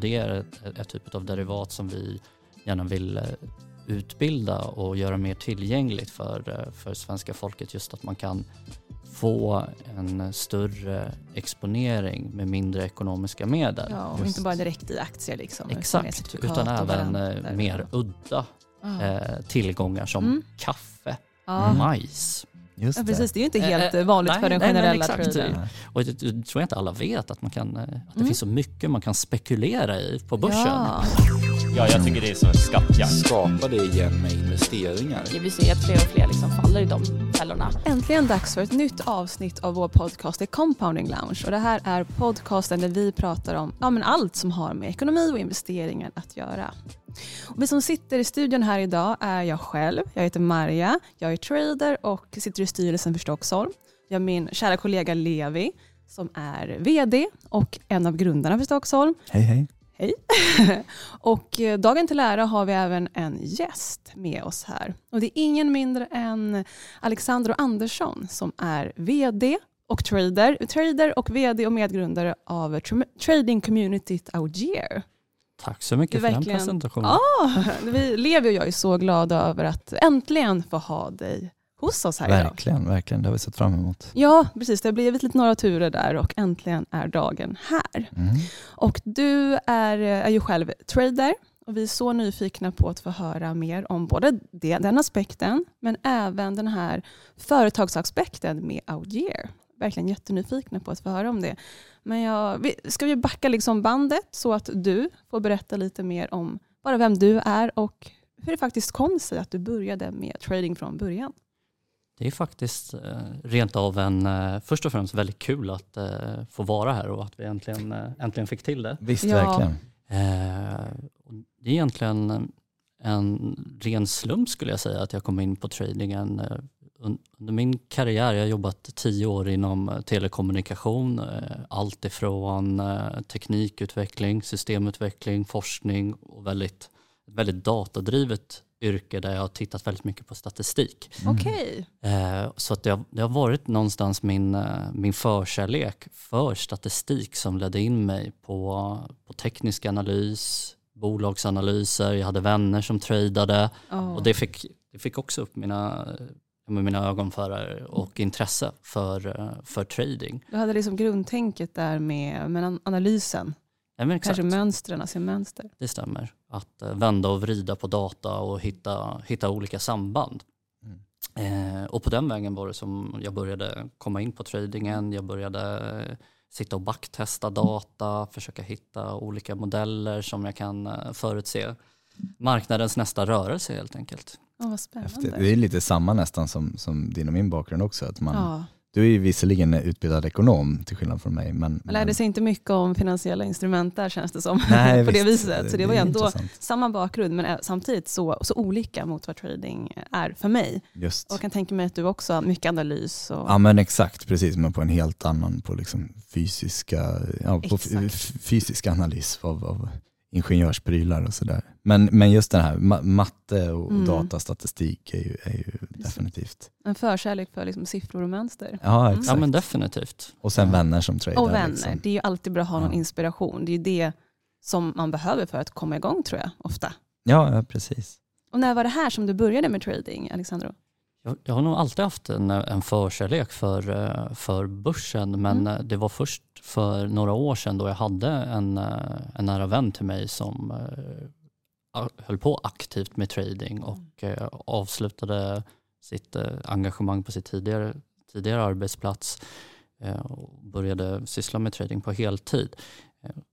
det är ett, ett typ av derivat som vi gärna vill eh, utbilda och göra mer tillgängligt för, eh, för svenska folket. Just att man kan få en större exponering med mindre ekonomiska medel. Ja, och Just. inte bara direkt i aktier liksom. Exakt, utan även eh, mer udda Ja. eh, tillgångar som Mm. kaffe, Ja. majs. Just ja, det. precis. Det är ju inte Eh, helt eh, vanligt nej, för den generella. Nej. Och det, det tror jag inte alla vet att, man kan, eh, att det Mm. finns så mycket man kan spekulera i på börsen. Ja. Ja, jag tycker det är som en skattjakt. skapa det igen med investeringar. Vi ser att fler och fler liksom faller i de fällorna. Äntligen dags för ett nytt avsnitt av vår podcast, The Compounding Lounge. Och det här är podcasten där vi pratar om ja, men allt som har med ekonomi och investeringar att göra. Och vi som sitter i studion här idag är jag själv. Jag heter Marja, jag är trader och sitter i styrelsen för Stockholm. Jag har min kära kollega Levi som är VD och en av grundarna för Stockholm. Hej hej. Hej. och eh, dagen till ära har vi även en gäst med oss här. Och det är ingen mindre än Alexandro Andersson som är VD och trader, trader och VD och medgrundare av tr- trading communityt Augier. Tack så mycket för den presentationen. Ah, vi, Levi och jag är så glada över att äntligen få ha dig hos oss här idag. Verkligen, verkligen. Det har vi sett fram emot. Ja, precis. Det har blivit lite några turer där och äntligen är dagen här. Mm. Och du är, är ju själv trader och vi är så nyfikna på att få höra mer om både det, den aspekten men även den här företagsaspekten med Audier. Verkligen jättenyfikna på att få höra om det. Men jag, ska vi backa liksom bandet så att du får berätta lite mer om bara vem du är och hur det faktiskt kom sig att du började med trading från början. Det är faktiskt eh, rent av en, eh, först och främst väldigt kul att eh, få vara här och att vi äntligen, äntligen fick till det. Visst, Ja. verkligen. Det är egentligen en ren slump skulle jag säga att jag kom in på tradingen. Un- Under min karriär, jag har jobbat tio år inom eh, telekommunikation, eh, allt ifrån eh, teknikutveckling, systemutveckling, forskning och väldigt, väldigt datadrivet yrke där jag har tittat väldigt mycket på statistik. Mm. Eh, Så att det, har, det har varit någonstans min, min förkärlek för statistik som ledde in mig på, på teknisk analys, bolagsanalyser, jag hade vänner som tradade Ja. och det fick, det fick också upp mina, med mina ögon för och intresse för, för trading. Du hade liksom grundtänket där med, med an- analysen, Ja, men exakt, kanske mönstren, se mönster. det stämmer. Att eh, vända och vrida på data och hitta, hitta olika samband. Mm. Eh, och på den vägen var det som jag började komma in på tradingen. Jag började eh, sitta och backtesta data, försöka hitta olika modeller som jag kan eh, förutse marknadens nästa rörelse helt enkelt. Ja, vad spännande. Häftigt. Det är lite samma nästan som, som din och min bakgrund också. Att man, Ja. Du är ju visserligen utbildad ekonom till skillnad från mig. Men, Man lärde sig inte mycket om finansiella instrument där känns det som. Nej, på det visst. viset. Så det var ju är ändå intressant. samma bakgrund men samtidigt så, så olika mot vad trading är för mig. Just. Och jag kan tänka mig att du också har mycket analys. Och, Ja men exakt, precis. Men på en helt annan, på liksom fysiska, ja, på fysisk analys av, av ingenjörsprylar och sådär. Men, men just den här ma- matte och Mm. datastatistik är ju, är ju definitivt. En förkärlek för liksom siffror och mönster. Ja Mm. exakt. Ja men definitivt. och sen Ja. vänner som tradar. Och vänner. Liksom. Det är ju alltid bra att ha någon Ja. inspiration. Det är ju det som man behöver för att komma igång tror jag ofta. Ja, ja, precis. Och när var det här som du började med trading, Alexandro? Jag, har nog alltid haft en, en förkärlek för, eh, för börsen men Mm. eh, det var först för några år sedan då jag hade en, eh, en nära vän till mig som höll på aktivt med trading och eh, avslutade sitt engagemang på sitt tidigare, tidigare arbetsplats och började syssla med trading på heltid.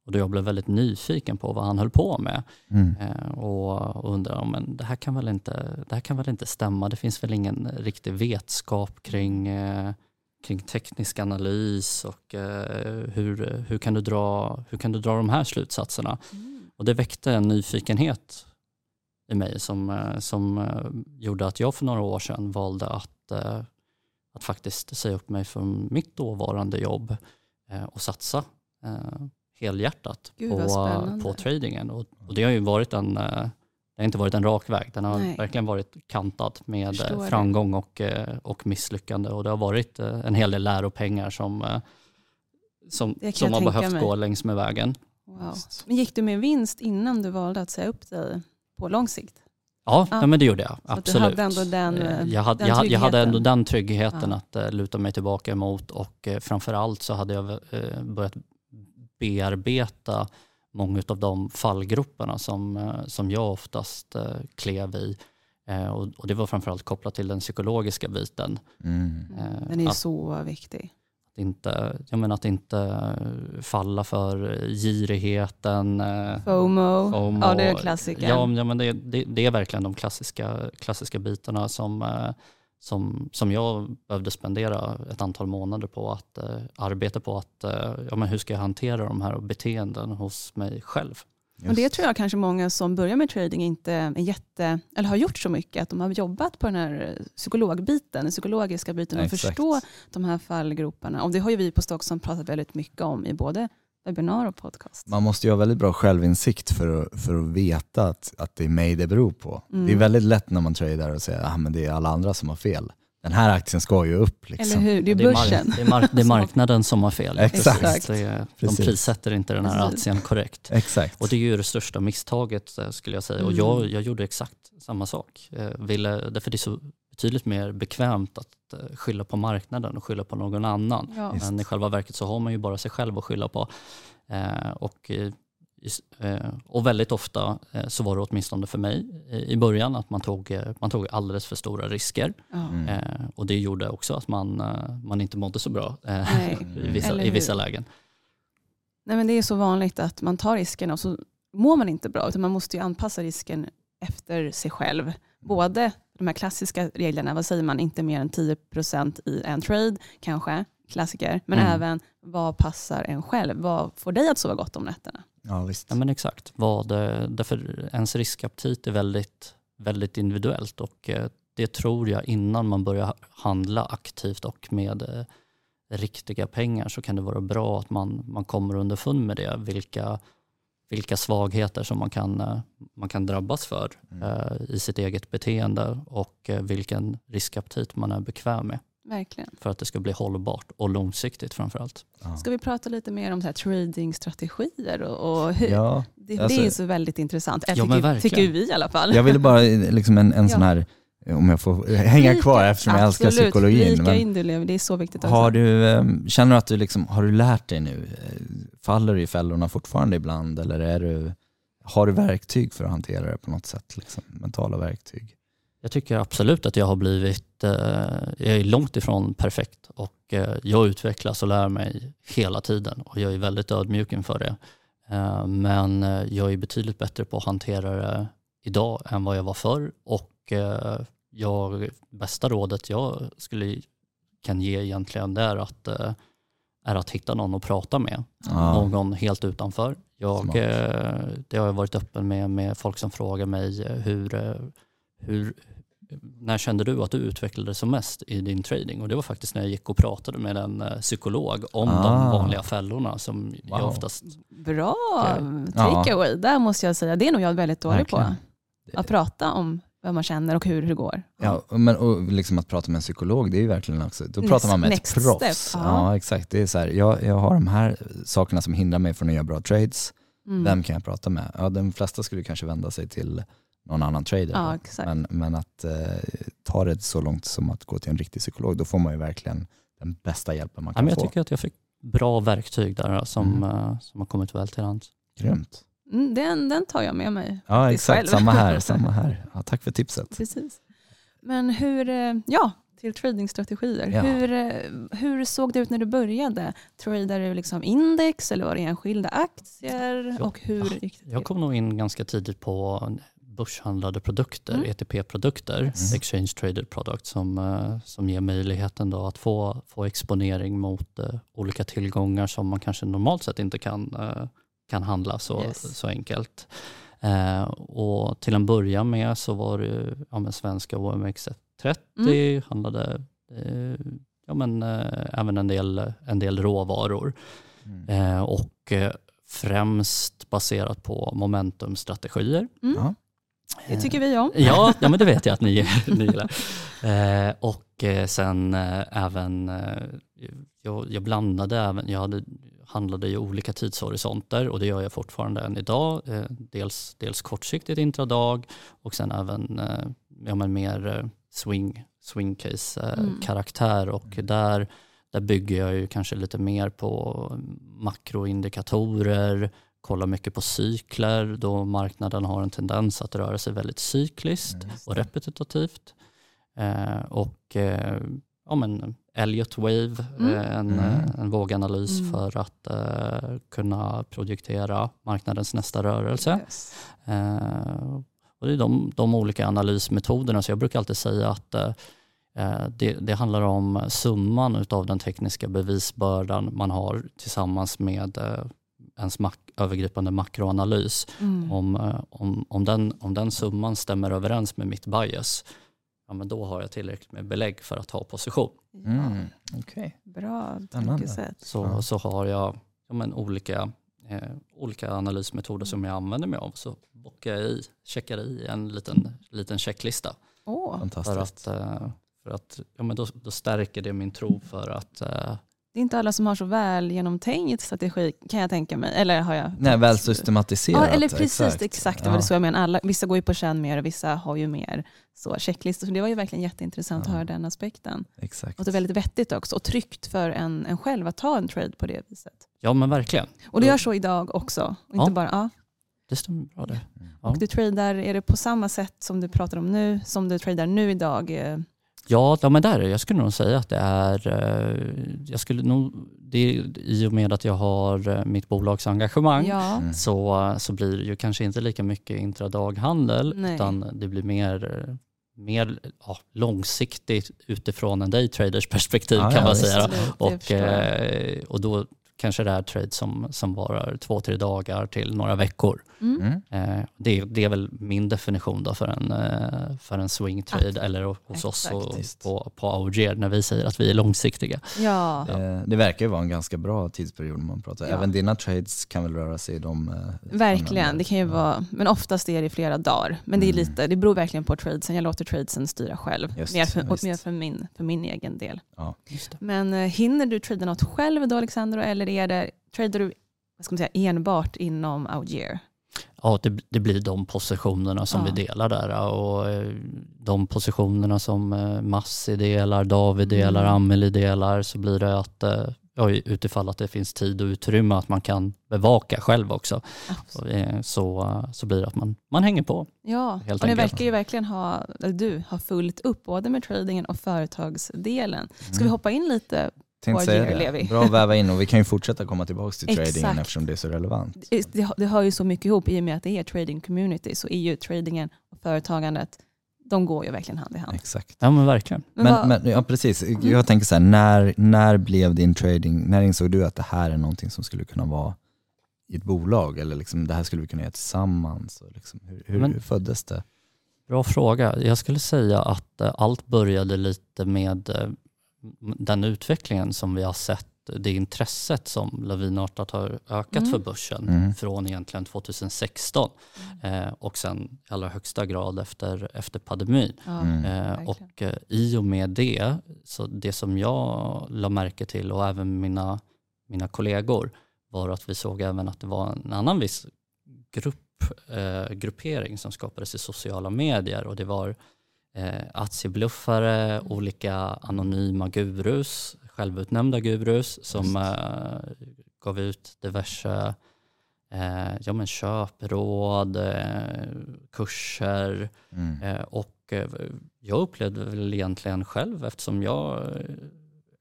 Och då jag blev väldigt nyfiken på vad han höll på med. Mm. Eh, och, och undrar om men det, här kan väl inte, det här kan väl inte stämma. Det finns väl ingen riktig vetskap kring, eh, kring teknisk analys och eh, hur, hur, kan du dra, hur kan du dra de här slutsatserna? Och det väckte en nyfikenhet i mig som, som gjorde att jag för några år sedan valde att, att faktiskt säga upp mig från mitt dåvarande jobb och satsa helhjärtat Gud, på, på tradingen. Och, och det har ju varit en, eh, det har inte varit en rak väg. Den har Nej. verkligen varit kantad med eh, framgång och, eh, och misslyckande. Och det har varit en hel del läropengar som, som, som har behövt mig. gå längs med vägen. Wow. Men gick du med vinst innan du valde att säga upp dig på lång sikt? Ja, ja. men det gjorde jag. Så Absolut. du hade ändå den, jag, hade, den jag, jag hade ändå den tryggheten Ja. att luta mig tillbaka emot och framförallt så hade jag börjat bearbeta många av de fallgroparna som, eh, som jag oftast eh, klev i. Eh, och, och det var framförallt kopplat till den psykologiska biten. Mm. Eh, Den är ju att- så viktig. Att inte, jag menar att inte falla för girigheten. FOMO, FOMO. ja det är klassiker. Ja, men- det, det, det är verkligen de klassiska, klassiska bitarna som, som, som jag behövde spendera ett antal månader på att eh, arbeta på. att eh, ja, men Hur ska jag hantera de här beteenden hos mig själv? Och det tror jag kanske många som börjar med trading inte är jätte, eller har gjort så mycket, att de har jobbat på den här psykologbiten, den psykologiska biten och Exakt. förstå de här fallgroparna. Och det har ju vi på Stockholm pratat väldigt mycket om i både webbinar och podcast. Man måste ju ha väldigt bra självinsikt för att, för att veta att, att det är mig det beror på. Mm. Det är väldigt lätt när man tradar och säger att ah, men det är alla andra som har fel. Den här aktien ska ju upp. Liksom. Eller hur? Det är börsen. det, är mark, det är marknaden som har fel. Exakt. Är- de Precis. prissätter inte den här Precis. aktien korrekt. Exakt. Och det är ju det största misstaget eh, skulle jag säga. Och Mm. jag, jag gjorde exakt samma sak. Eh, ville, därför det är så betydligt mer bekvämt att eh, skylla på marknaden och skylla på någon annan. Ja. Men i själva verket så har man ju bara sig själv att skylla på. Eh, och, eh, och väldigt ofta så var det åtminstone för mig i början att man tog, man tog alldeles för stora risker. Mm. Och det gjorde också att man, man inte mådde så bra i, vissa, i vissa lägen. Nej, men det är så vanligt att man tar riskerna och så mår man inte bra, utan man måste ju anpassa risken efter sig själv. Både de här klassiska reglerna, vad säger man, inte mer än 10% i en trade kanske, klassiker, men Mm. även vad passar en själv? Vad får dig att sova gott om nätterna? Ja, visst. Ja men exakt. Vad, eh, därför ens riskaptit är väldigt, väldigt individuellt och eh, det tror jag innan man börjar handla aktivt och med eh, riktiga pengar så kan det vara bra att man, man kommer underfund med det. Vilka, vilka svagheter som man kan, eh, man kan drabbas för Mm. eh, i sitt eget beteende och eh, vilken riskaptit man är bekväm med Verkligen. för att det ska bli hållbart och långsiktigt framförallt. Ja. Ska vi prata lite mer om tradingstrategier och, och hur, Ja, det, alltså- det är så väldigt intressant. Ja, tycker, tycker vi i alla fall. jag ville bara liksom en, en Ja. sån här, om jag får hänga kvar eftersom jag älskar Absolut. psykologin. Flika men- in du, Lev. det är så viktigt. Har också. du, eh, känner du att du liksom, har du lärt dig nu? Faller du i fällorna fortfarande ibland eller är du, har du verktyg för att hantera det på något sätt? Liksom, mentala verktyg? Jag tycker absolut att jag har blivit, eh, jag är långt ifrån perfekt och eh, jag utvecklas och lär mig hela tiden och jag är väldigt ödmjuk inför det. Eh, men eh, jag är betydligt bättre på att hantera det idag än vad jag var förr och eh, jag, bästa rådet jag skulle kan ge egentligen det är att, eh, är att hitta någon att prata med. Ja. Någon helt utanför. Jag, eh, det har jag varit öppen med, med folk som frågar mig eh, hur, hur, när kände du att du utvecklade som mest i din trading? Och det var faktiskt när jag gick och pratade med en psykolog om Ah. de vanliga fällorna som jag Wow. oftast... Bra Ja. takeaway. Där måste jag säga, det är nog jag väldigt dålig Verkligen. på. Att prata om vad man känner och hur det går. Ja, men och liksom att prata med en psykolog, det är ju verkligen också, då Next- pratar man med ett proffs. ja. ja. exakt. Det är så här, jag, jag har de här sakerna som hindrar mig från att göra bra trades. Mm. Vem kan jag prata med? Ja, de flesta skulle kanske vända sig till någon annan trader. Ja. Men, men att eh, ta det så långt som att gå till en riktig psykolog, då får man ju verkligen den bästa hjälpen man Ja, kan men jag få. tycker att jag fick bra verktyg där som, Mm. eh, som har kommit väl till hands. Grymt. Mm, den, den tar jag med mig. Ja, exakt. själv. Samma här. Samma här. Ja, tack för tipset. Precis. Men hur, eh, ja, till tradingstrategier. Ja. Hur, eh, hur såg det ut när du började? Tradade du liksom index eller var det enskilda aktier? Ja. Och hur gick det till? Jag kom nog in ganska tidigt på börshandlade produkter, Mm. ETP-produkter, Yes. Exchange Traded Products, som, eh, som ger möjligheten då att få, få exponering mot eh, olika tillgångar som man kanske normalt sett inte kan, eh, kan handla så, Yes. så enkelt. Eh, och till en början med så var det ju, ja, men svenska OMX30, Mm. handlade eh, ja, men, eh, även en del, en del råvaror. Mm. Eh, och eh, främst baserat på momentumstrategier. Mm. Ja. Det tycker vi om. Ja, ja men det vet jag att ni, ni gillar. Eh, och eh, sen eh, även, eh, jag, jag blandade även, jag hade, handlade i olika tidshorisonter och det gör jag fortfarande än idag. Eh, dels, dels kortsiktigt intradag och sen även eh, ja, men mer eh, swing, swing Mm. karaktär och där, där bygger jag ju kanske lite mer på makroindikatorer, kollar mycket på cykler då marknaden har en tendens att röra sig väldigt cykliskt Mm. och repetitivt. Och ja, men Elliott Wave, Mm. eh, en, Mm. eh, en våganalys Mm. för att eh, kunna projektera marknadens nästa rörelse. Yes. Eh, och det är de, de olika analysmetoderna, så jag brukar alltid säga att eh, eh, det, det handlar om summan av den tekniska bevisbördan man har tillsammans med ens mak- övergripande makroanalys. Mm. Om, om, om, den, om den summan stämmer överens med mitt bias, ja, men då har jag tillräckligt med belägg för att ta position. Mm. Okej. Bra tankesätt. Så, Ja. så har jag ja, men olika, eh, olika analysmetoder som jag använder mig av. Så bockar jag i, checkar i en liten, liten checklista. Åh, För Fantastiskt. att, eh, för att ja, men då, då stärker det min tro för att eh, det är inte alla som har så väl genomtänkt strategi kan jag tänka mig. Eller har jag? Nej, väl systematiserat. Ja, eller precis, exakt, exakt. det var Ja. så jag menar. Alla, vissa går ju på känn mer och vissa har ju mer så checklistor. Så det var ju verkligen jätteintressant Ja. att höra den aspekten. Exakt. Och det är väldigt vettigt också och tryggt för en, en själv att ta en trade på det viset. ja men verkligen, Och du gör så idag också? Och inte Ja. bara, ja. det stämmer bra det. Ja. Och du tradar, är det på samma sätt som du pratar om nu, som du tradar nu idag? Ja, ja men där, jag skulle nog säga att det är, eh, jag skulle nog, det är, i och med att jag har eh, mitt bolagsengagemang Ja, Mm. så, så blir det ju kanske inte lika mycket intradaghandel Nej. utan det blir mer, mer ja, långsiktigt utifrån en daytraders perspektiv Ja, kan ja, man visst. säga. absolut, Och, eh, och då kanske det är trades som, som varar två, tre dagar till några veckor. Mm. Mm. Eh, det, det är väl min definition då för en, eh, för en swing trade eller hos oss och Exakt. på, på Auger när vi säger att vi är långsiktiga. Ja, Det, det verkar ju vara en ganska bra tidsperiod man pratar. Ja. Även dina trades kan väl röra sig i de... eh, verkligen. Det kan ju Ja. vara, men oftast är det flera dagar. Men det är Mm. lite, det beror verkligen på tradesen. Jag låter tradesen styra själv. Just, mer för, mer för, min, för min egen del. Ja. Men eh, hinner du trada något själv då Alexander eller är det, tradar du vad ska man säga, enbart inom Auger? Ja, det, det blir de positionerna som Ja. vi delar där och eh, de positionerna som eh, Massi delar, David delar, Mm. Amelie delar så blir det att eh, ja, utifall att det finns tid och utrymme att man kan bevaka själv också. Så, så blir det att man, man hänger på. Ja, Helt och ni verkar ju verkligen ha, eller du har fullt upp både med tradingen och företagsdelen. Ska vi Mm. hoppa in lite? Tänkte säga det. Levi. Bra att väva in och vi kan ju fortsätta komma tillbaka till tradingen Exakt. eftersom det är så relevant. Det, det hör ju så mycket ihop i och med att det är trading community så är ju tradingen och företagandet, de går ju verkligen hand i hand. Exakt. Ja men verkligen. Men Men, ja, precis. Jag tänker så här, när, när blev din trading, när insåg du att det här är någonting som skulle kunna vara i ett bolag eller liksom, det här skulle vi kunna göra tillsammans? Och liksom, hur, hur, Men- hur föddes det? Bra fråga. Jag skulle säga att eh, allt började lite med eh, den utvecklingen som vi har sett, det intresset som lavinartat har ökat Mm. för börsen Mm. från egentligen 2016 eh, och sen i allra högsta grad efter, efter pandemin. Mm. Eh, och eh, i och med det, så det som jag la märke till och även mina, mina kollegor var att vi såg även att det var en annan viss grupp, eh, gruppering som skapades i sociala medier och det var eh, aktiebluffare, olika anonyma gurus, självutnämnda gurus som eh, gav ut diverse eh, ja, men köpråd, eh, kurser, Mm. Eh, Och eh, jag upplevde väl egentligen själv, eftersom jag eh,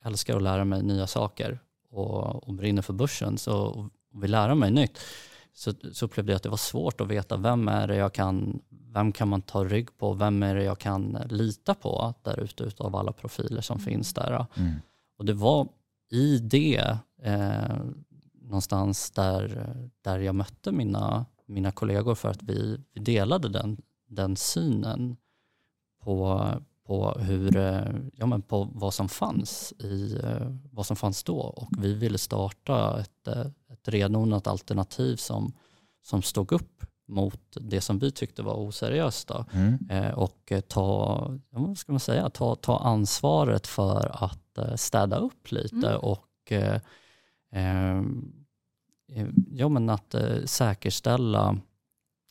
älskar att lära mig nya saker och, och brinner för börsen så, och vill lära mig nytt, så, så upplevde jag att det var svårt att veta vem är det jag kan, vem kan man ta rygg på, vem är det jag kan lita på där ute utav alla profiler som finns där. Mm. Och det var i det eh, någonstans där, där jag mötte mina, mina kollegor för att vi, vi delade den, den synen på, på, hur, eh, ja, men på vad som fanns i eh, vad som fanns då och vi ville starta ett, eh, ett renodlat alternativ som, som stod upp mot det som vi tyckte var oseriöst. Då Mm. eh, och eh, ta, vad ska man säga, ta, ta ansvaret för att eh, städa upp lite Mm. och eh, Eh, eh, ja, men att eh, säkerställa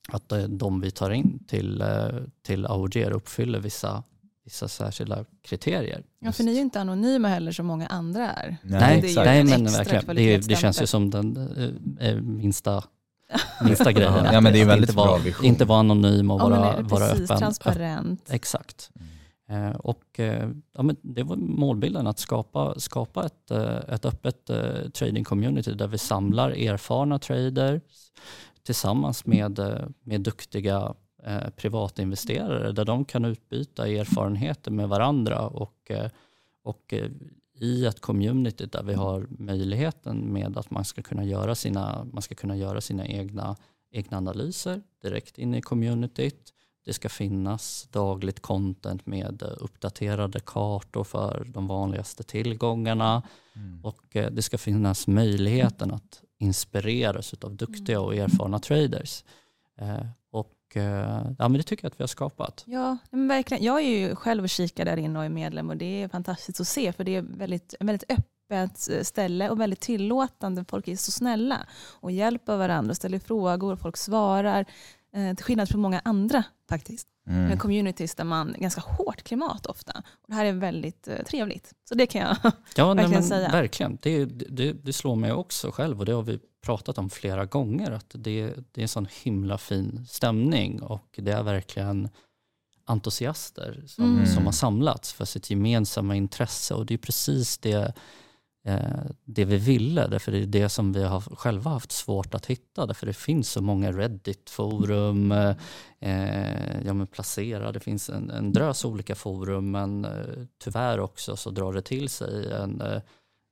att eh, de vi tar in till, eh, till AOGR uppfyller vissa, vissa särskilda kriterier. Ja, för ni är ju inte anonyma heller som många andra är. Nej, det är ju nej en men verkligen. Det, det känns ju som den minsta, minsta grejen. Ja, men det är väldigt inte bra vision. inte vara anonym och Ja, men vara, är vara precis, öppen. transparent. Exakt. Eh, och, eh, ja, men det var målbilden att skapa, skapa ett, eh, ett öppet trading community där vi samlar erfarna traders tillsammans med, med duktiga eh, privatinvesterare där de kan utbyta erfarenheter med varandra och, och i ett community där vi har möjligheten med att man ska kunna göra sina, man ska kunna göra sina egna, egna analyser direkt in i communityt. Det ska finnas dagligt content med uppdaterade kartor för de vanligaste tillgångarna Mm. och eh, det ska finnas möjligheten att inspireras av duktiga och erfarna traders. Eh, Och Eh, ja, men det tycker jag att vi har skapat. Ja, men verkligen. Jag är ju själv och kikar där inne och är medlem och det är fantastiskt att se för det är väldigt, väldigt öppet eh, ställe och väldigt tillåtande. Folk är så snälla och hjälper varandra och ställer frågor. Folk svarar. Eh, till skillnad från många andra faktiskt. Mm. Mm. Communities där man ganska hårt klimat ofta. Och det här är väldigt eh, trevligt. Så det kan jag. Ja, nej, Verkligen men säga. verkligen. Det, det, det slår mig också själv och det har vi pratat om flera gånger. Att det, det är en sån himla fin stämning och det är verkligen entusiaster som, Mm. som har samlats för sitt gemensamma intresse och det är precis det, det vi ville. Därför det är det som vi har själva haft svårt att hitta. Därför det finns så många Reddit-forum, eh, eh, ja, men placera, det finns en, en drös olika forum men eh, tyvärr också så drar det till sig en, eh,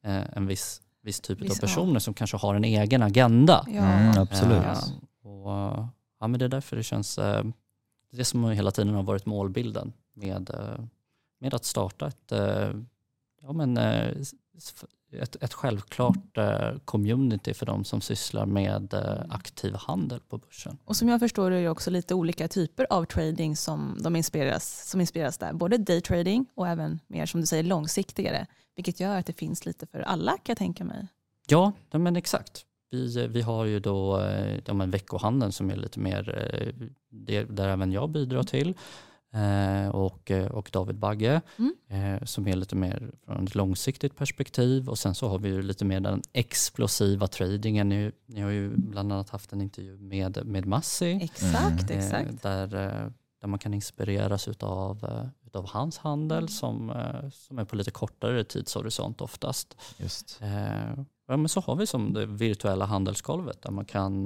eh, en viss, viss typ Viss- av personer som kanske har en egen agenda. Ja. Mm, absolut. Eh, och, eh, ja, men det är därför det känns, eh, det som hela tiden har varit målbilden med, eh, med att starta ett, eh, ja, men, eh, ett, ett självklart eh, community för de som sysslar med eh, aktiv handel på börsen. Och som jag förstår det är det också lite olika typer av trading som, de inspireras, som inspireras där. Både daytrading och även mer som du säger långsiktigare. Vilket gör att det finns lite för alla kan jag tänka mig. Ja, men exakt. Vi, vi har ju då eh, ja, veckohandeln som är lite mer, det, där även jag bidrar till. Eh, och, eh, och David Bagge Mm. eh, som är lite mer från ett långsiktigt perspektiv. Och sen så har vi ju lite mer den explosiva tradingen. Ni, ni har ju bland annat haft en intervju med, med Massi. Exakt, Mm. exakt. Där, där man kan inspireras utav, utav hans handel som, eh, som är på lite kortare tidshorisont oftast. Just. Ja, men så har vi som det virtuella handelsgolvet där man kan,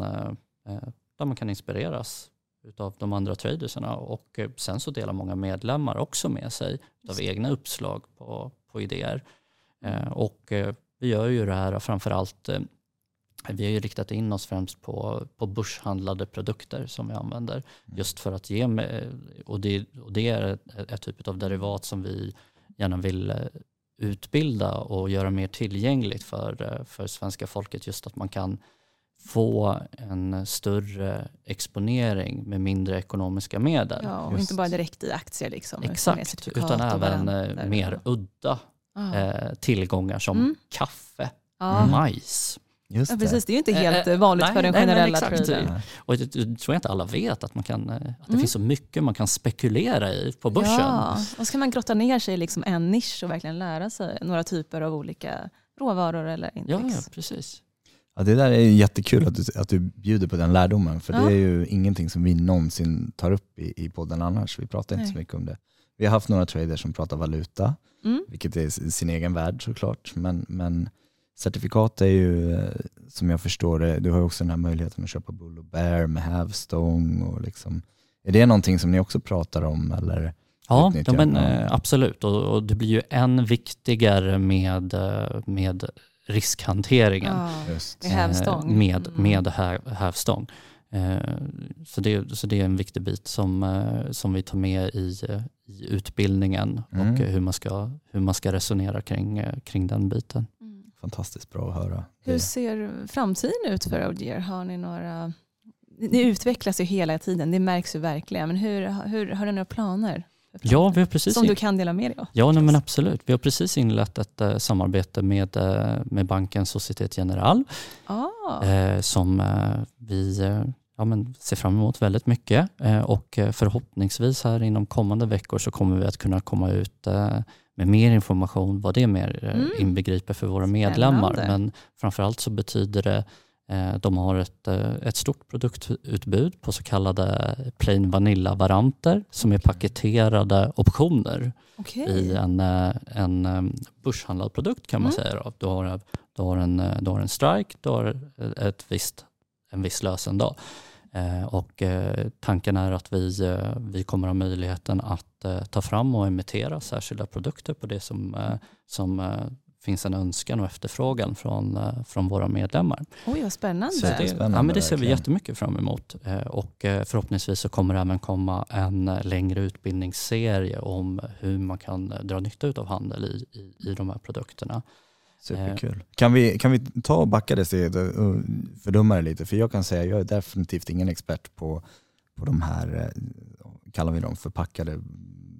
där man kan inspireras utav de andra traderserna och eh, sen så delar många medlemmar också med sig av egna uppslag på, på idéer. Eh, och eh, vi gör ju det här framförallt vi har ju riktat in oss främst på, på börshandlade produkter som vi använder just för att ge, och det, och det är ett, typ av derivat som vi gärna vill utbilda och göra mer tillgängligt för, för svenska folket. Just att man kan få en större exponering med mindre ekonomiska medel. Ja, och Just. inte bara direkt i aktier liksom. Exakt, utan även varandra. eh, mer udda Ja. eh, tillgångar som Mm. kaffe, Ja. majs. Just Ja, det. precis, det är ju inte Eh, helt eh, vanligt nej, för den nej, generella. Nej. Och det, det tror jag inte alla vet att, man kan, att det Mm. finns så mycket man kan spekulera i på börsen. Ja, och ska man grotta ner sig i liksom en nisch och verkligen lära sig några typer av olika råvaror eller Ja, index. ja, precis. Ja, det där är jättekul att du, att du bjuder på den lärdomen, för Ja. det är ju ingenting som vi någonsin tar upp i, i podden annars. Vi pratar inte Nej. så mycket om det. Vi har haft några traders som pratar valuta, Mm. vilket är sin egen värld såklart, men, men certifikat är ju, eh, som jag förstår det, du har ju också den här möjligheten att köpa bull och bear med hävstång och liksom, är det någonting som ni också pratar om eller? Ja, men, eh, absolut. Och, och det blir ju än viktigare med, eh, med riskhanteringen. Ja, Just. med hävstång. Eh, Med, Mm. med häv, hävstång. Eh, Så det, så det är en viktig bit som, eh, som vi tar med i, i utbildningen Mm. och hur man ska, hur man ska resonera kring, kring den biten. Mm. Fantastiskt bra att höra. Hur Det. ser framtiden ut för Audier? Har ni några... Ni utvecklas ju hela tiden, det märks ju verkligen. Men hur, hur, har ni några planer Ja, vi har precis, Som du kan dela med dig av? ja nej, men absolut. Vi har precis inlett ett eh, samarbete med, eh, med banken Societe Generale Ah, eh, som vi ja, men ser fram emot väldigt mycket och förhoppningsvis här inom kommande veckor så kommer vi att kunna komma ut med mer information vad det mer Mm. inbegriper för våra medlemmar. Spännande. Men framförallt så betyder det de har ett, eh, ett stort produktutbud på så kallade plain vanilla-varianter som är paketerade optioner okej. i en, eh, en eh, börshandlad produkt kan man Mm. säga. Då. Du, har, du, har en, eh, du har en strike, du har ett visst, en viss lösendag. Eh, och eh, tanken är att vi, eh, vi kommer ha möjligheten att eh, ta fram och emittera särskilda produkter på det som, eh, som eh, finns en önskan och efterfrågan från, eh, från våra medlemmar. Oj, vad spännande. Så det, Spännande, ja, men det ser vi verkligen. jättemycket fram emot eh, och eh, förhoppningsvis så kommer det även komma en längre utbildningsserie om hur man kan dra nytta av handel i, i, i de här produkterna. Superkul. Kan vi, kan vi ta och backa det steget och fördumma det lite? För jag kan säga, jag är definitivt ingen expert på, på de här, kallar vi dem förpackade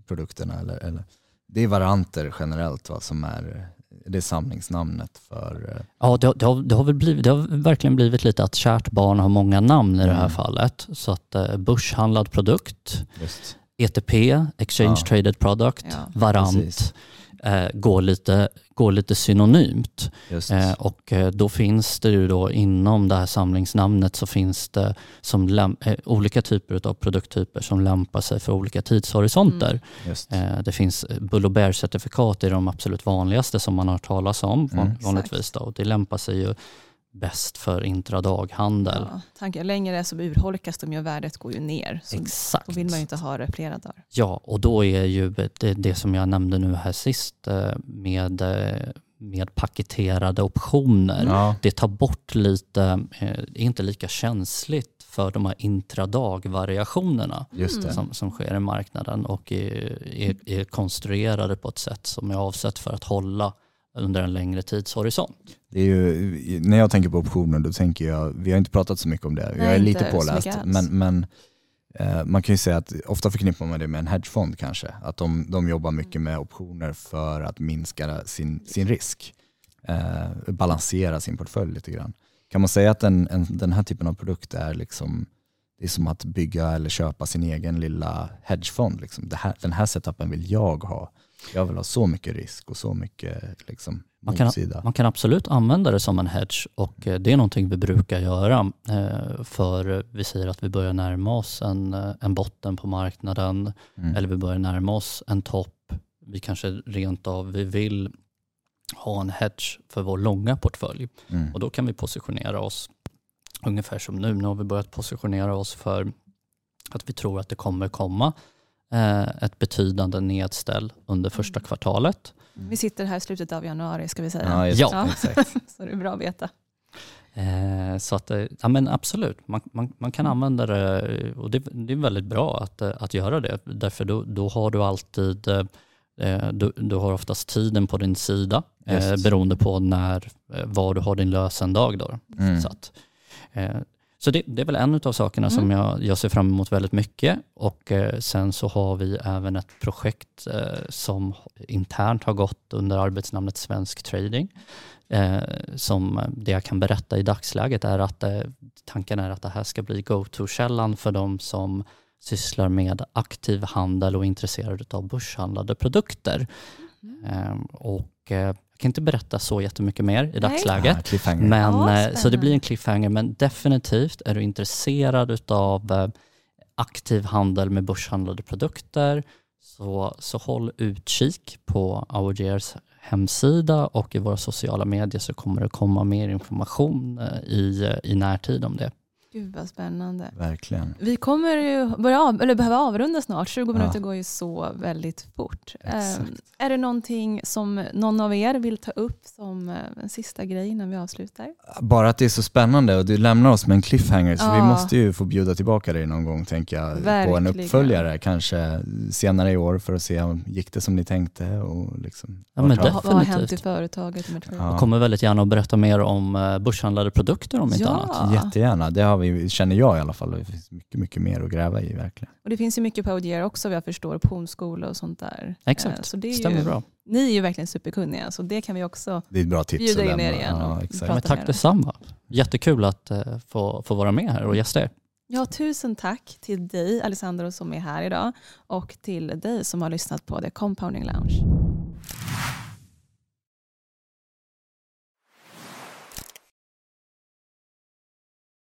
produkterna. Eller, eller, det är varianter generellt va, som är det samlingsnamnet för... eh, Ja, det, har- det, har, det, har väl blivit, det har verkligen blivit lite att kärt barn har många namn i det här Mm. fallet. Så att eh, börshandlad produkt, Just. ETP, Exchange Ja. Traded Product, Ja. Varant, Precis. Eh, går, lite, går lite synonymt. Just. Eh, och eh, då finns det ju då inom det här samlingsnamnet så finns det som läm- eh, olika typer av produkttyper som lämpar sig för olika tidshorisonter. just. Eh, det finns Bull och Bear-certifikat är de absolut vanligaste som man har hört talas om van- Mm. vanligtvis. Då. Och det lämpar sig ju bäst för intradaghandel. Ja, tanken, längre så urholkas de ju och värdet går ju ner. Så Exakt. då vill man ju inte ha det flera dagar. Ja, och då är ju det, det som jag nämnde nu här sist eh, med, eh, med paketerade optioner. Ja, Det tar bort lite, eh, är inte lika känsligt för de här intradagvariationerna det. som, som sker i marknaden och är, är, är konstruerade på ett sätt som är avsett för att hålla under en längre tidshorisont. Det är ju, när jag tänker på optioner då tänker jag, vi har inte pratat så mycket om det, jag Nej, är inte lite påläst, men, men eh, man kan ju säga att ofta förknippar man det med en hedgefond kanske, att de, de jobbar mycket med optioner för att minska sin, sin risk, eh, balansera sin portfölj lite grann. Kan man säga att en, en, den här typen av produkt är liksom det är som att bygga eller köpa sin egen lilla hedgefond. Liksom. Det här, den här setupen vill jag ha. Jag vill ha så mycket risk och så mycket liksom, Man kan- motsida. Man kan absolut använda det som en hedge och eh, det är någonting vi brukar göra eh, för vi säger att vi börjar närma oss en, eh, en botten på marknaden Mm. eller vi börjar närma oss en topp. Vi kanske rent av vi vill ha en hedge för vår långa portfölj Mm. och då kan vi positionera oss ungefär som nu. Nu har vi börjat positionera oss för att vi tror att det kommer komma ett betydande nedställ under första kvartalet. Vi sitter här i slutet av januari ska vi säga. Ja, just, Ja. exakt. Så det är bra att veta. Eh, så att, eh, ja men absolut, man, man, man kan använda det och det, det är väldigt bra att, eh, att göra det. Därför då, då har du alltid, eh, du, du har oftast tiden på din sida eh, Just. beroende på när, eh, var du har din lösendag. Då. Mm. Så, att, eh, så det, det är väl en av sakerna som Mm. jag, jag ser fram emot väldigt mycket. Och eh, sen så har vi även ett projekt eh, som internt har gått under arbetsnamnet Svensk Trading. Eh, som det jag kan berätta i dagsläget är att eh, tanken är att det här ska bli go-to-källan för de som sysslar med aktiv handel och är intresserade av börshandlade produkter. Eh, och eh, jag kan inte berätta så jättemycket mer i Nej. dagsläget. Ah. Men, Ja, eh, så det blir en cliffhanger, men definitivt är du intresserad av eh, aktiv handel med börshandlade produkter så, så håll utkik på OurGears hemsida och i våra sociala medier så kommer det komma mer information eh, i, i närtid om det. Gud vad spännande. Verkligen. Vi kommer ju börja av, eller behöva avrunda snart. 20 Ja. minuter går ju så väldigt fort. Exakt. Eh, är det någonting som någon av er vill ta upp som eh, en sista grej innan vi avslutar? Bara att det är så spännande och du lämnar oss med en cliffhanger så vi Ja. måste ju få bjuda tillbaka dig någon gång tänker jag på en Verkligen. uppföljare kanske senare i år för att se om gick det som ni tänkte och liksom Ja, men har- Vad har hänt i företaget? Ja. Jag kommer väldigt gärna att berätta mer om eh, börshandlade produkter om inte Ja. annat. Jättegärna, det har vi vi- känner jag i alla fall. Det finns mycket, mycket mer att gräva i verkligen. Och det finns ju mycket på ODR också vad jag förstår, optionsskola och sånt där. Eh, Exakt, Så det stämmer ju, bra. Ni är ju verkligen superkunniga, så det kan vi också Det är ett bra tips bjuda in er igen. Ja, exakt. Men tack detsamma. Jättekul att eh, få, få vara med här och gästa er. Ja, tusen tack till dig Alessandro som är här idag och till dig som har lyssnat på The Compounding Lounge.